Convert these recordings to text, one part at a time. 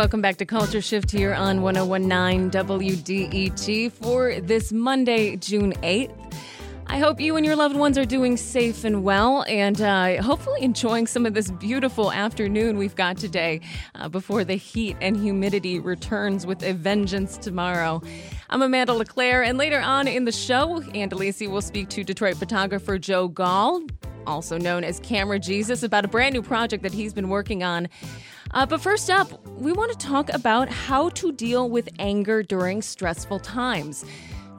Welcome back to Culture Shift here on 1019 WDET for this Monday, June 8th. I hope you and your loved ones are doing safe and well, and uh, hopefully enjoying some of this beautiful afternoon we've got today uh, before the heat and humidity returns with a vengeance tomorrow. I'm Amanda LeClaire, and later on in the show, Ann Delisi will speak to Detroit photographer Joe Gall, also known as Camera Jesus, about a brand new project that he's been working on. Uh, but first up, we want to talk about how to deal with anger during stressful times.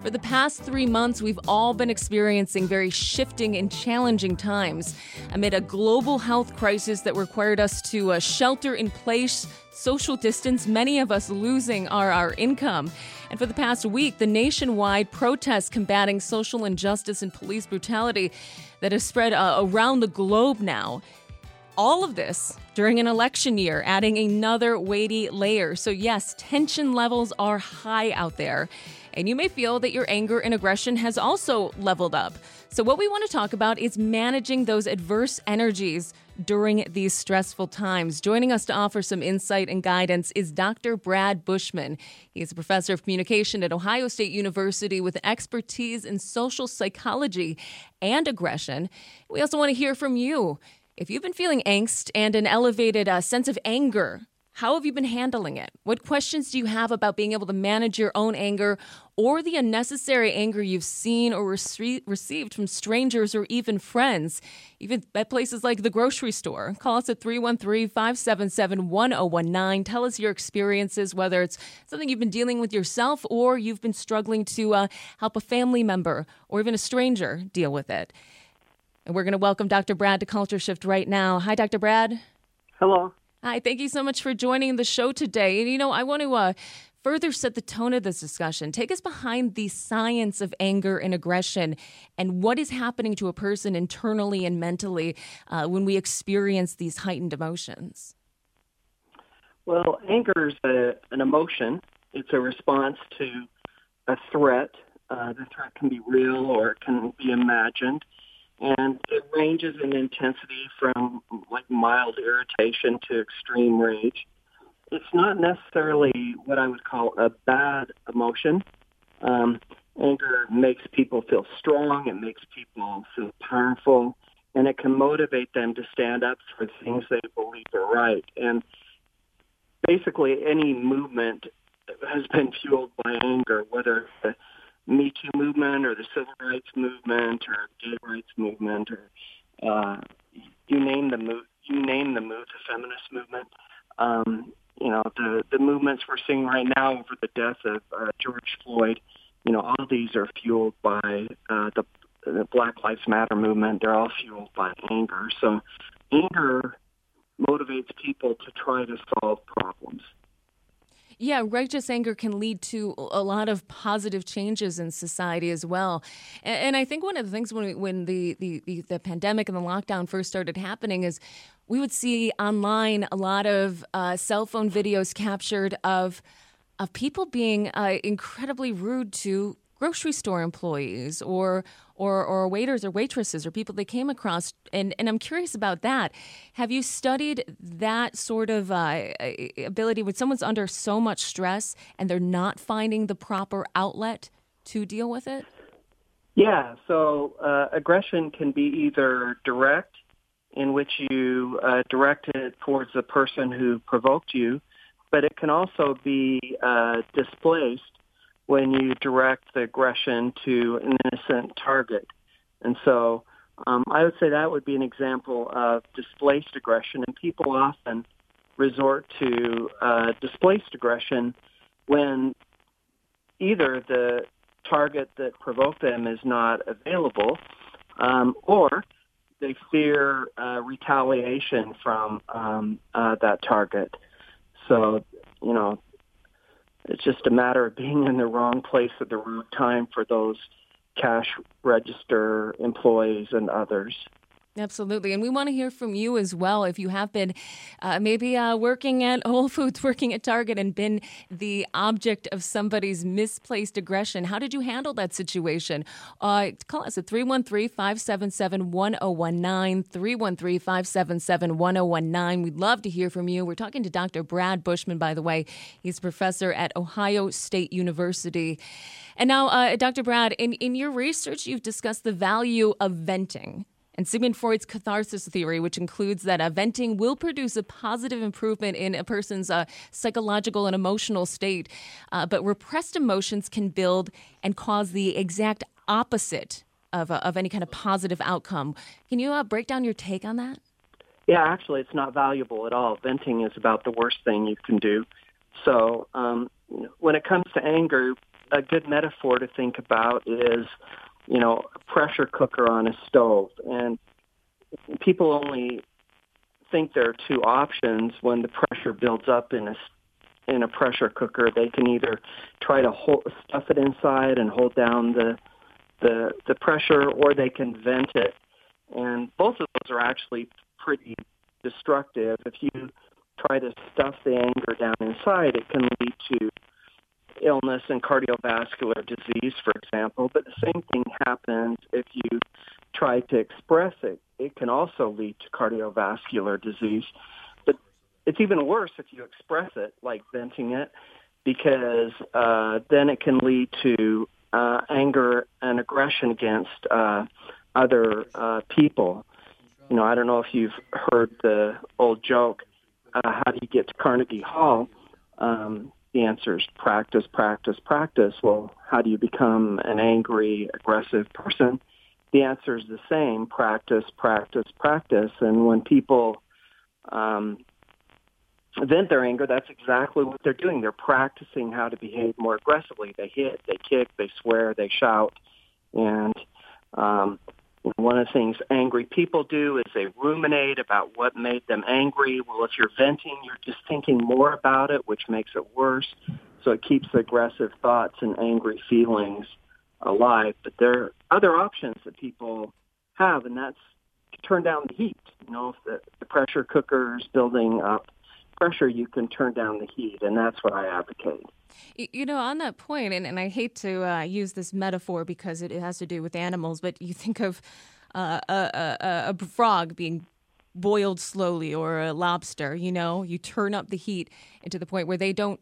For the past three months, we've all been experiencing very shifting and challenging times amid a global health crisis that required us to uh, shelter in place, social distance, many of us losing our, our income. And for the past week, the nationwide protests combating social injustice and police brutality that has spread uh, around the globe now all of this during an election year, adding another weighty layer. So, yes, tension levels are high out there. And you may feel that your anger and aggression has also leveled up. So, what we want to talk about is managing those adverse energies during these stressful times. Joining us to offer some insight and guidance is Dr. Brad Bushman. He is a professor of communication at Ohio State University with expertise in social psychology and aggression. We also want to hear from you. If you've been feeling angst and an elevated uh, sense of anger, how have you been handling it? What questions do you have about being able to manage your own anger or the unnecessary anger you've seen or rece- received from strangers or even friends, even at places like the grocery store? Call us at 313 577 1019. Tell us your experiences, whether it's something you've been dealing with yourself or you've been struggling to uh, help a family member or even a stranger deal with it. And we're going to welcome Dr. Brad to Culture Shift right now. Hi, Dr. Brad. Hello. Hi, thank you so much for joining the show today. And you know, I want to uh, further set the tone of this discussion. Take us behind the science of anger and aggression and what is happening to a person internally and mentally uh, when we experience these heightened emotions. Well, anger is a, an emotion. It's a response to a threat. Uh, the threat can be real or it can be imagined and it ranges in intensity from like mild irritation to extreme rage. It's not necessarily what I would call a bad emotion. Um, anger makes people feel strong. It makes people feel powerful, and it can motivate them to stand up for things they believe are right. And basically, any movement has been fueled by anger, whether it's me Too movement or the civil rights movement or gay rights movement or uh, you name the move, you name the move, the feminist movement. Um, you know, the the movements we're seeing right now over the death of uh, George Floyd. You know, all these are fueled by uh, the the Black Lives Matter movement. They're all fueled by anger. So, anger motivates people to try to solve problems. Yeah, righteous anger can lead to a lot of positive changes in society as well. And, and I think one of the things when, we, when the, the, the, the, pandemic and the lockdown first started happening is we would see online a lot of uh, cell phone videos captured of of people being uh, incredibly rude to grocery store employees or or or waiters or waitresses or people they came across. And and I'm curious about that. Have you studied that sort of uh, ability when someone's under so much stress and they're not finding the proper outlet to deal with it? Yeah. So uh, aggression can be either direct in which you uh, direct it towards the person who provoked you but it can also be uh, displaced when you direct the aggression to an innocent target. And so um, I would say that would be an example of displaced aggression. And people often resort to uh, displaced aggression when either the target that provoked them is not available um, or they fear uh, retaliation from um, uh, that target. So, you know, it's just a matter of being in the wrong place at the wrong time for those cash register employees and others. Absolutely. And we want to hear from you as well. If you have been uh, maybe uh, working at Whole Foods, working at Target, and been the object of somebody's misplaced aggression, how did you handle that situation? Uh, call us at 313 577 1019. 313 577 1019. We'd love to hear from you. We're talking to Dr. Brad Bushman, by the way. He's a professor at Ohio State University. And now, uh, Dr. Brad, in, in your research, you've discussed the value of venting and Sigmund Freud's catharsis theory, which includes that uh, venting will produce a positive improvement in a person's uh, psychological and emotional state, uh, but repressed emotions can build and cause the exact opposite of, uh, of any kind of positive outcome. Can you uh, break down your take on that? Yeah, actually, it's not valuable at all. Venting is about the worst thing you can do. So, um, when it comes to anger, a good metaphor to think about is you know, a pressure cooker on a stove. And people only think there are two options when the pressure builds up in a in a pressure cooker. They can either try to hold, stuff it inside and hold down the the the pressure, or they can vent it. And both of those are actually pretty destructive. If you try to stuff the anger down inside, it can lead to illness and cardiovascular disease, for example, but the same thing happens if you try to express it. It can also lead to cardiovascular disease. But it's even worse if you express it, like venting it, because uh, then it can lead to uh, anger and aggression against uh, other uh, people. You know, I don't know if you've heard the old joke, uh, how do you get to Carnegie Hall? Um, the answer is practice, practice, practice. Well, how do you become an angry, aggressive person? The answer is the same: practice, practice, practice. And when people um, vent their anger, that's exactly what they're doing. They're practicing how to behave more aggressively. They hit, they kick, they swear, they shout, and um, one of the things angry people do is they ruminate about what made them angry. Well, if you're venting, you're just thinking more about it, which makes it worse. So it keeps aggressive thoughts and angry feelings alive. But there are other options that people have, and that's to turn down the heat. You know, if the, the pressure cooker is building up pressure, you can turn down the heat, and that's what I advocate. You know, on that point, and, and I hate to uh, use this metaphor because it, has to do with animals, but you think of uh, a, a, a frog being boiled slowly or a lobster, you know, you turn up the heat to the point where they don't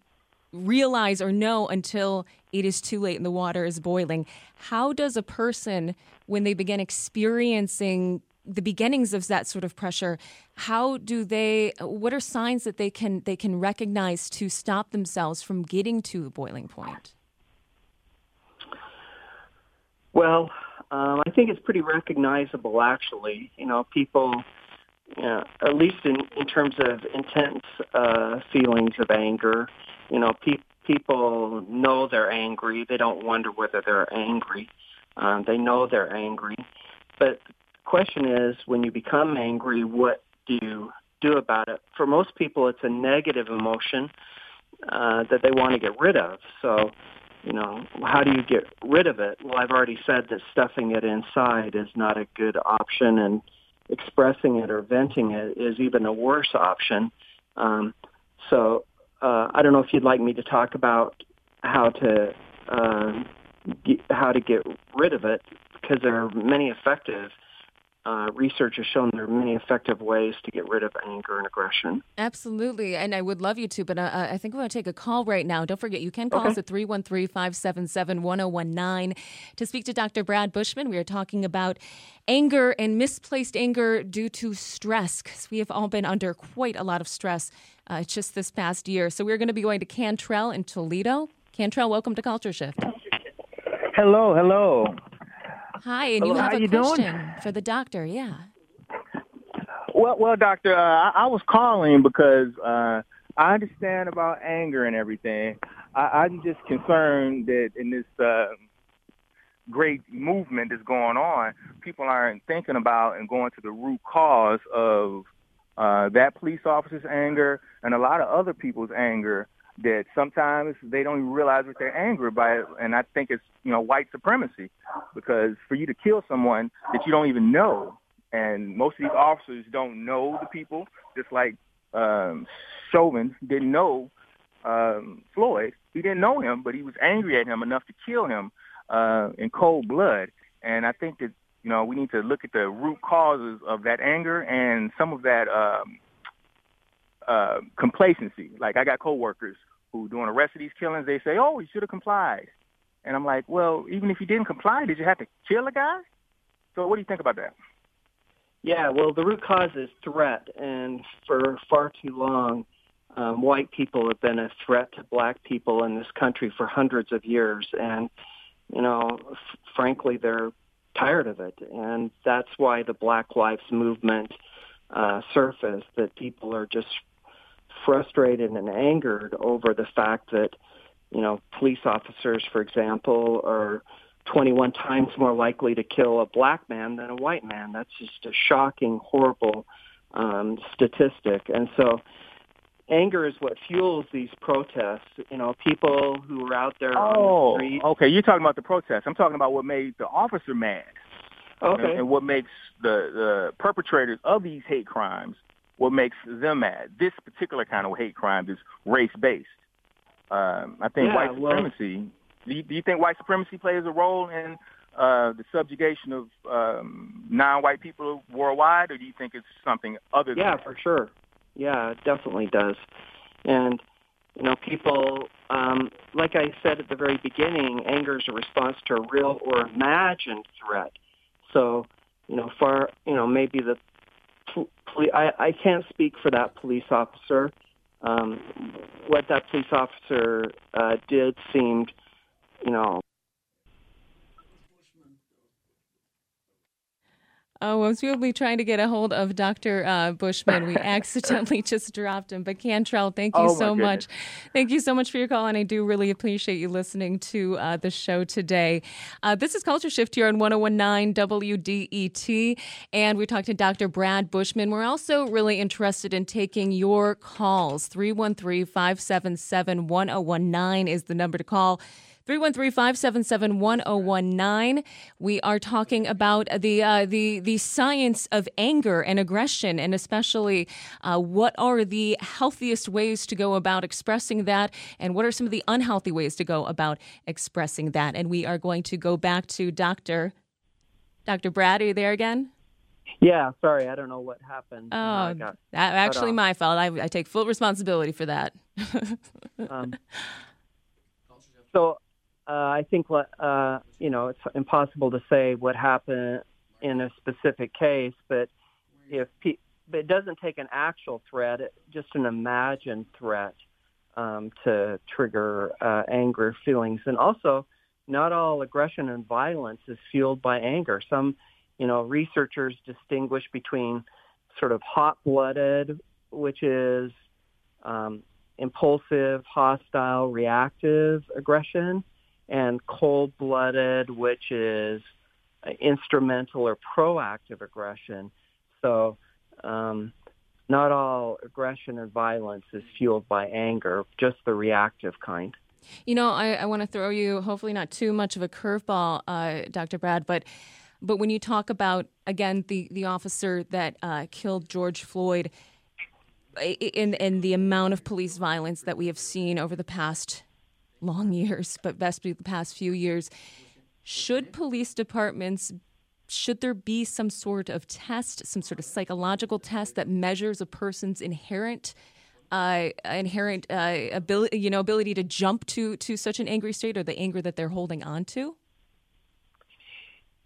realize or know until it is too late and the water is boiling. How does a person, when they begin experiencing the beginnings of that sort of pressure how do they what are signs that they can they can recognize to stop themselves from getting to the boiling point? Well um, i think it's pretty recognizable actually. You know people at least in, in terms of intense uh, feelings of anger. You know pe- people know they're angry. They don't wonder whether they're angry. Um, they know they're angry. But question is, when you become angry, what do you do about it? For most people, it's a negative emotion uh, that they want to get rid of. So, you know, how do you get rid of it? Well, I've already said that stuffing it inside is not a good option, and expressing it or venting it is even a worse option. Um, so, uh, I don't know if you'd like me to talk about how to uh, how to get rid of it because there are many effective uh, research has shown there are many effective ways to get rid of anger and aggression. Absolutely. And I would love you to, but uh, uh I think we're going to take a call right now. Don't forget, you can call okay. us at 313 577 1019 to speak to Dr. Brad Bushman. We are talking about anger and misplaced anger due to stress because we have all been under quite a lot of stress uh, just this past year. So we're going to be going to Cantrell in Toledo. Cantrell, welcome to Culture Shift. Hello, hello. Hi, and Hello, you have a you question doing? for the doctor. Yeah. Well, well, doctor, uh, I, I was calling because uh, I understand about anger and everything. I, I'm just concerned that in this uh, great movement that's going on, people aren't thinking about and going to the root cause of uh, that police officer's anger and a lot of other people's anger that sometimes they don't even realize what they're angry by. And I think it's, you know, white supremacy because for you to kill someone that you don't even know and most of these officers don't know the people, just like um, Chauvin didn't know um, Floyd. He didn't know him, but he was angry at him enough to kill him uh, in cold blood. And I think that you know we need to look at the root causes of that anger and some of that um, uh, complacency. Like I got coworkers who, during the rest of these killings, they say, "Oh, he should have complied," and I'm like, "Well, even if you didn't comply, did you have to kill a guy?" So, what do you think about that? Yeah, well, the root cause is threat, and for far too long, um, white people have been a threat to black people in this country for hundreds of years, and you know, f- frankly, they're tired of it, and that's why the Black Lives Movement uh, surfaced. That people are just frustrated and angered over the fact that you know police officers, for example, are 21 times more likely to kill a black man than a white man. That's just a shocking, horrible um, statistic. And so anger is what fuels these protests. You know, people who are out there oh, on the Oh, street. okay. You're talking about the protests. I'm talking about what made the officer mad. Okay. And, and what makes the, the perpetrators of these hate crimes, what makes them mad. This particular kind of hate crime is race-based. Um, I think Yeah, white well- supremacy, do, you, do you think white supremacy plays a role in uh, the subjugation of um, non-white people worldwide, or do you think it's something other than Yeah, that? for sure. Yeah, it definitely does. And you know, people, um, like I said at the very beginning, anger is a response to a real or imagined threat. So, you know, far, you know, maybe the I, I can't speak for that police officer. Um, what that police officer uh, did seemed, you know, Oh, as we'll be trying to get a hold of Dr. Uh, Bushman, we accidentally just dropped him. But Cantrell, thank you Oh, so much. Thank you so much for your call, and I do really appreciate you listening to uh, the show today. Uh, this is Culture Shift here on 1019 WDET, and we talked to Dr. Brad Bushman. We're also really interested in taking your calls. 313 577 1019 is the number to call. 313-577-1019. We are talking about the uh, the the science of anger and aggression, and especially uh, what are the healthiest ways to go about expressing that, and what are some of the unhealthy ways to go about expressing that. And we are going to go back to Doctor Dr. Brad. Are you there again? yeah. Sorry, I don't know what happened. Oh, I that, actually my fault. I, I take full responsibility for that. Um, so uh, I think what uh, you know it's impossible to say what happened in a specific case, but if pe- but it doesn't take an actual threat, just an imagined threat um, to trigger uh, anger feelings, and also not all aggression and violence is fueled by anger. Some you know researchers distinguish between sort of hot-blooded, which is um, impulsive, hostile, reactive aggression, and cold-blooded, which is instrumental or proactive aggression. So, um, not all aggression and violence is fueled by anger, just the reactive kind. You know, I, I want to throw you, hopefully not too much of a curveball, uh, Dr. Brad, but but when you talk about again the the officer that uh, killed George Floyd, in in the amount of police violence that we have seen over the past long years, but best be the past few years, should police departments should there be some sort of test, some sort of psychological test that measures a person's inherent uh, inherent uh, ability, you know, ability to jump to to such an angry state or the anger that they're holding on to?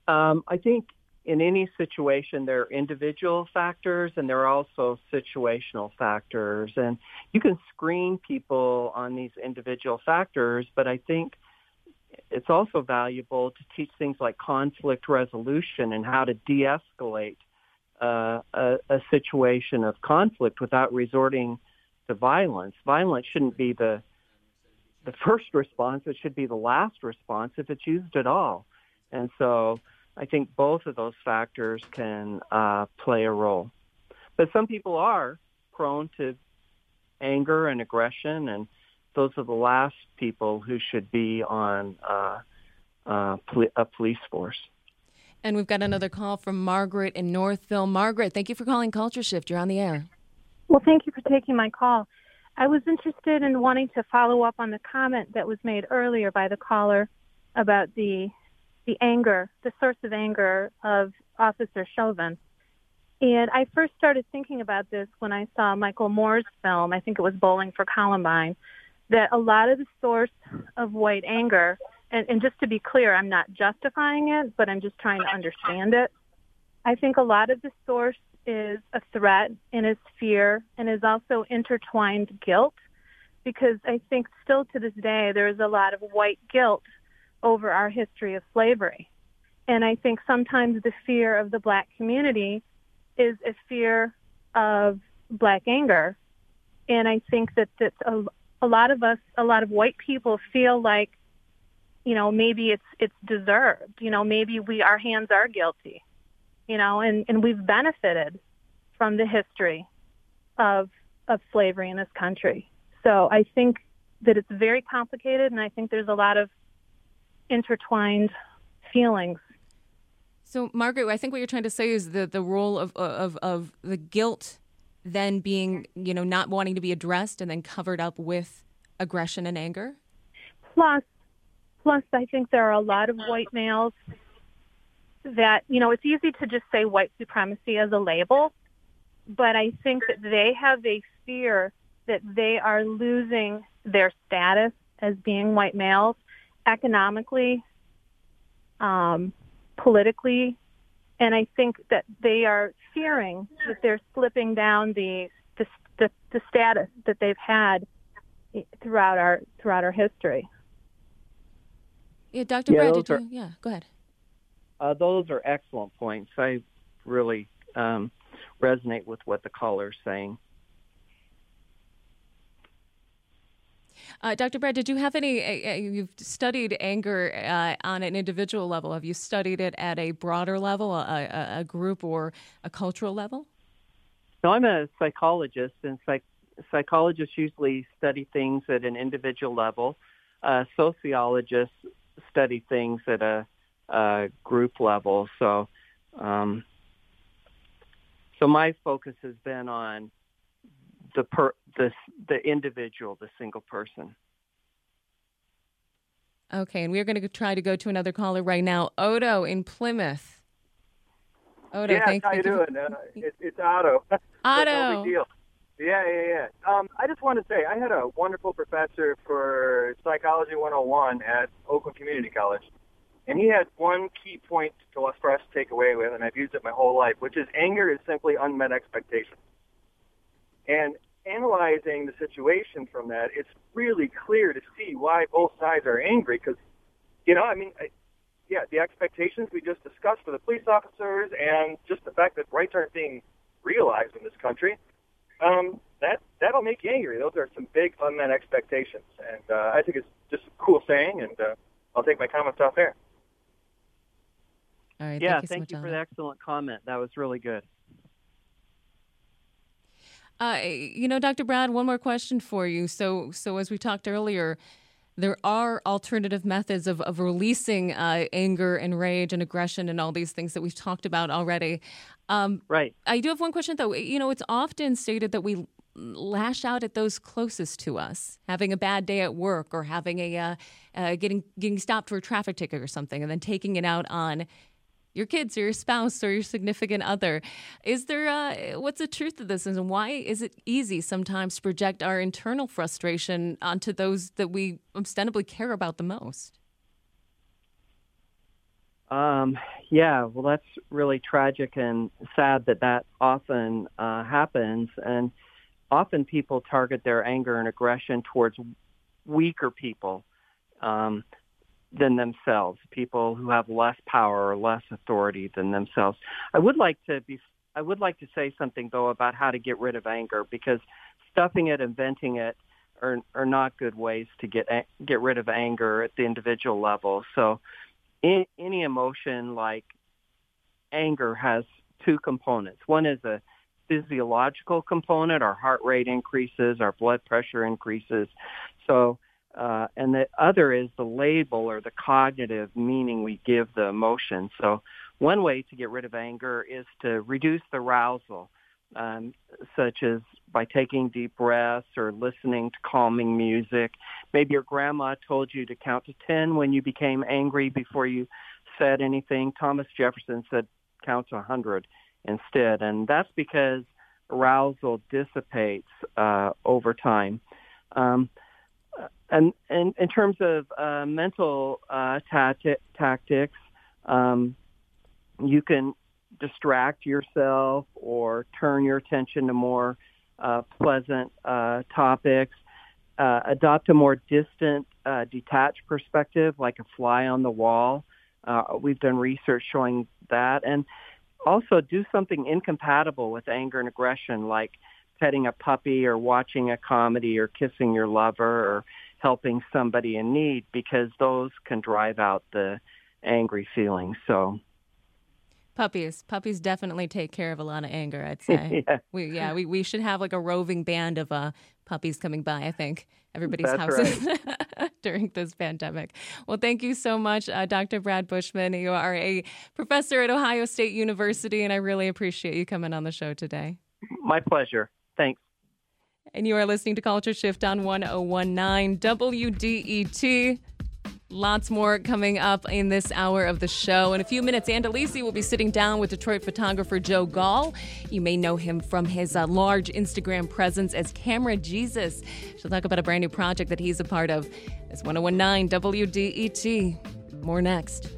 Um, I think in any situation, there are individual factors and there are also situational factors. And you can screen people on these individual factors, but I think it's also valuable to teach things like conflict resolution and how to de-escalate uh, a, a situation of conflict without resorting to violence. Violence shouldn't be the the first response. It should be the last response if it's used at all. And so I think both of those factors can uh, play a role. But some people are prone to anger and aggression, and those are the last people who should be on uh, uh, poli- a police force. And we've got another call from Margaret in Northville. Margaret, thank you for calling Culture Shift. You're on the air. Well, thank you for taking my call. I was interested in wanting to follow up on the comment that was made earlier by the caller about the the anger, the source of anger of Officer Chauvin. And I first started thinking about this when I saw Michael Moore's film, I think it was Bowling for Columbine, that a lot of the source of white anger, and, and just to be clear, I'm not justifying it, but I'm just trying to understand it. I think a lot of the source is a threat and is fear and is also intertwined guilt because I think still to this day there is a lot of white guilt over our history of slavery. And I think sometimes the fear of the black community is a fear of black anger. And I think that, that a, a lot of us, a lot of white people feel like, you know, maybe it's, it's deserved. You know, maybe we, our hands are guilty, you know, and, and we've benefited from the history of, of slavery in this country. So I think that it's very complicated and I think there's a lot of intertwined feelings. So, Margaret, I think what you're trying to say is that the role of, of, of the guilt then being, you know, not wanting to be addressed and then covered up with aggression and anger? Plus, plus, I think there are a lot of white males that, you know, it's easy to just say white supremacy as a label, but I think that they have a fear that they are losing their status as being white males economically, um, politically, and I think that they are fearing that they're slipping down the the, the, the status that they've had throughout our throughout our history. Yeah, Dr. Yeah, Brad, did you, yeah, go ahead. Uh, those are excellent points. I really um, resonate with what the caller is saying. Uh, Dr. Brad, did you have any? Uh, you've studied anger uh, on an individual level. Have you studied it at a broader level, a, a, group or a cultural level? No, I'm a psychologist, and psych- psychologists usually study things at an individual level. Uh, sociologists study things at a, a group level. So, um, so my focus has been on the per the the individual, the single person. Okay, and we're going to try to go to another caller right now. Odo in Plymouth. Odo, yeah, thank how you doing? Uh, it, it's Otto. Otto. no big deal. Yeah, yeah, yeah. Um, I just want to say I had a wonderful professor for Psychology 101 at Oakland Community College. And he had one key point to us for us to take away with, and I've used it my whole life, which is anger is simply unmet expectations. And analyzing the situation from that, it's really clear to see why both sides are angry. Because, you know, I mean, I, yeah, the expectations we just discussed for the police officers, and just the fact that rights aren't being realized in this country, um, that that'll make you angry. Those are some big unmet expectations, and uh, I think it's just a cool saying. And uh, I'll take my comments off there. All right. Yeah, thank you, thank so you for the excellent comment. That was really good. Uh, you know, Dr. Brad, one more question for you. So, so as we talked earlier, there are alternative methods of, of releasing uh, anger and rage and aggression and all these things that we've talked about already. Um, right. I do have one question, though. You know, it's often stated that we lash out at those closest to us, having a bad day at work or having a uh, uh, getting getting stopped for a traffic ticket or something, and then taking it out on your kids or your spouse or your significant other. Is there, uh, what's the truth of this? And why is it easy sometimes to project our internal frustration onto those that we ostensibly care about the most? Um, yeah, well, that's really tragic and sad that that often uh, happens. And often people target their anger and aggression towards weaker people. Um, than themselves, people who have less power or less authority than themselves. I would like to be I would like to say something though about how to get rid of anger because stuffing it and venting it are are not good ways to get get rid of anger at the individual level. So any emotion like anger has two components. One is a physiological component, our heart rate increases, our blood pressure increases. So uh, and the other is the label or the cognitive meaning we give the emotion. So one way to get rid of anger is to reduce the arousal, um, such as by taking deep breaths or listening to calming music. Maybe your grandma told you to count to 10 when you became angry before you said anything. Thomas Jefferson said count to 100 instead. And that's because arousal dissipates uh, over time. Um, and, and in terms of uh, mental uh, tacti- tactics, um, you can distract yourself or turn your attention to more uh, pleasant uh, topics. Uh, adopt a more distant, uh, detached perspective, like a fly on the wall. Uh, we've done research showing that, and also do something incompatible with anger and aggression, like petting a puppy or watching a comedy or kissing your lover or helping somebody in need, because those can drive out the angry feelings. So Puppies. Puppies definitely take care of a lot of anger, I'd say. yeah. We yeah, we, we should have like a roving band of uh puppies coming by, I think. Everybody's That's houses right. during this pandemic. Well, thank you so much, uh, Dr. Brad Bushman. You are a professor at Ohio State University, and I really appreciate you coming on the show today. My pleasure. Thanks. And you are listening to Culture Shift on 1019 WDET. Lots more coming up in this hour of the show. In a few minutes, Ann Delisi will be sitting down with Detroit photographer Joe Gall. You may know him from his uh, large Instagram presence as Camera Jesus. She'll talk about a brand new project that he's a part of. It's 1019 WDET. More next.